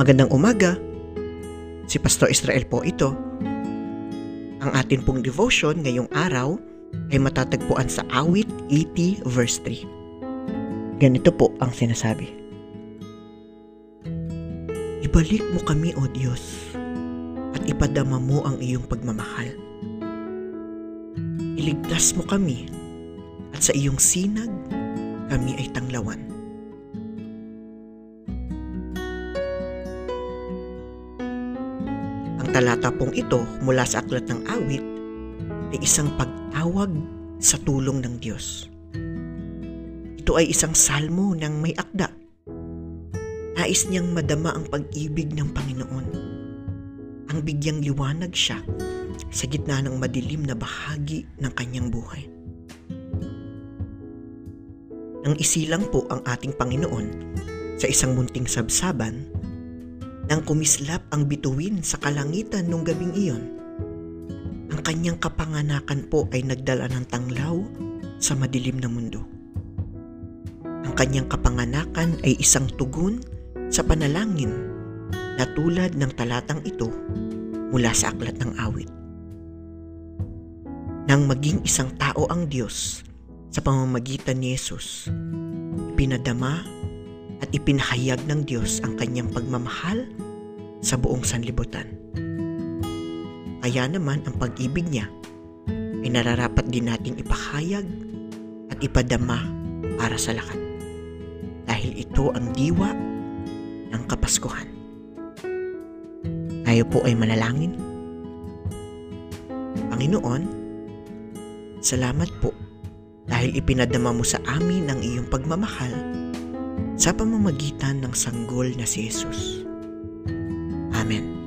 Magandang umaga. Si Pastor Israel po ito. Ang atin pong devotion ngayong araw ay matatagpuan sa awit 80 verse 3. Ganito po ang sinasabi. Ibalik mo kami, O Diyos, at ipadama mo ang iyong pagmamahal. Iligtas mo kami, at sa iyong sinag, kami ay tanglawan. Talata pong ito mula sa Aklat ng Awit ay isang pagtawag sa tulong ng Diyos. Ito ay isang salmo ng may akda. Nais niyang madama ang pag-ibig ng Panginoon. Ang bigyang liwanag siya sa gitna ng madilim na bahagi ng kanyang buhay. Nang isilang po ang ating Panginoon sa isang munting sabsaban, nang kumislap ang bituin sa kalangitan nung gabing iyon, ang kanyang kapanganakan po ay nagdala ng tanglaw sa madilim na mundo. Ang kanyang kapanganakan ay isang tugon sa panalangin na tulad ng talatang ito mula sa aklat ng awit. Nang maging isang tao ang Diyos sa pamamagitan ni Jesus, pinadama at ipinahayag ng Diyos ang kanyang pagmamahal sa buong sanlibutan. Kaya naman ang pag-ibig niya ay nararapat din nating ipahayag at ipadama para sa lahat. Dahil ito ang diwa ng Kapaskuhan. Tayo po ay manalangin. Panginoon, salamat po dahil ipinadama mo sa amin ang iyong pagmamahal sa pamamagitan ng sanggol na si Jesus. Amen.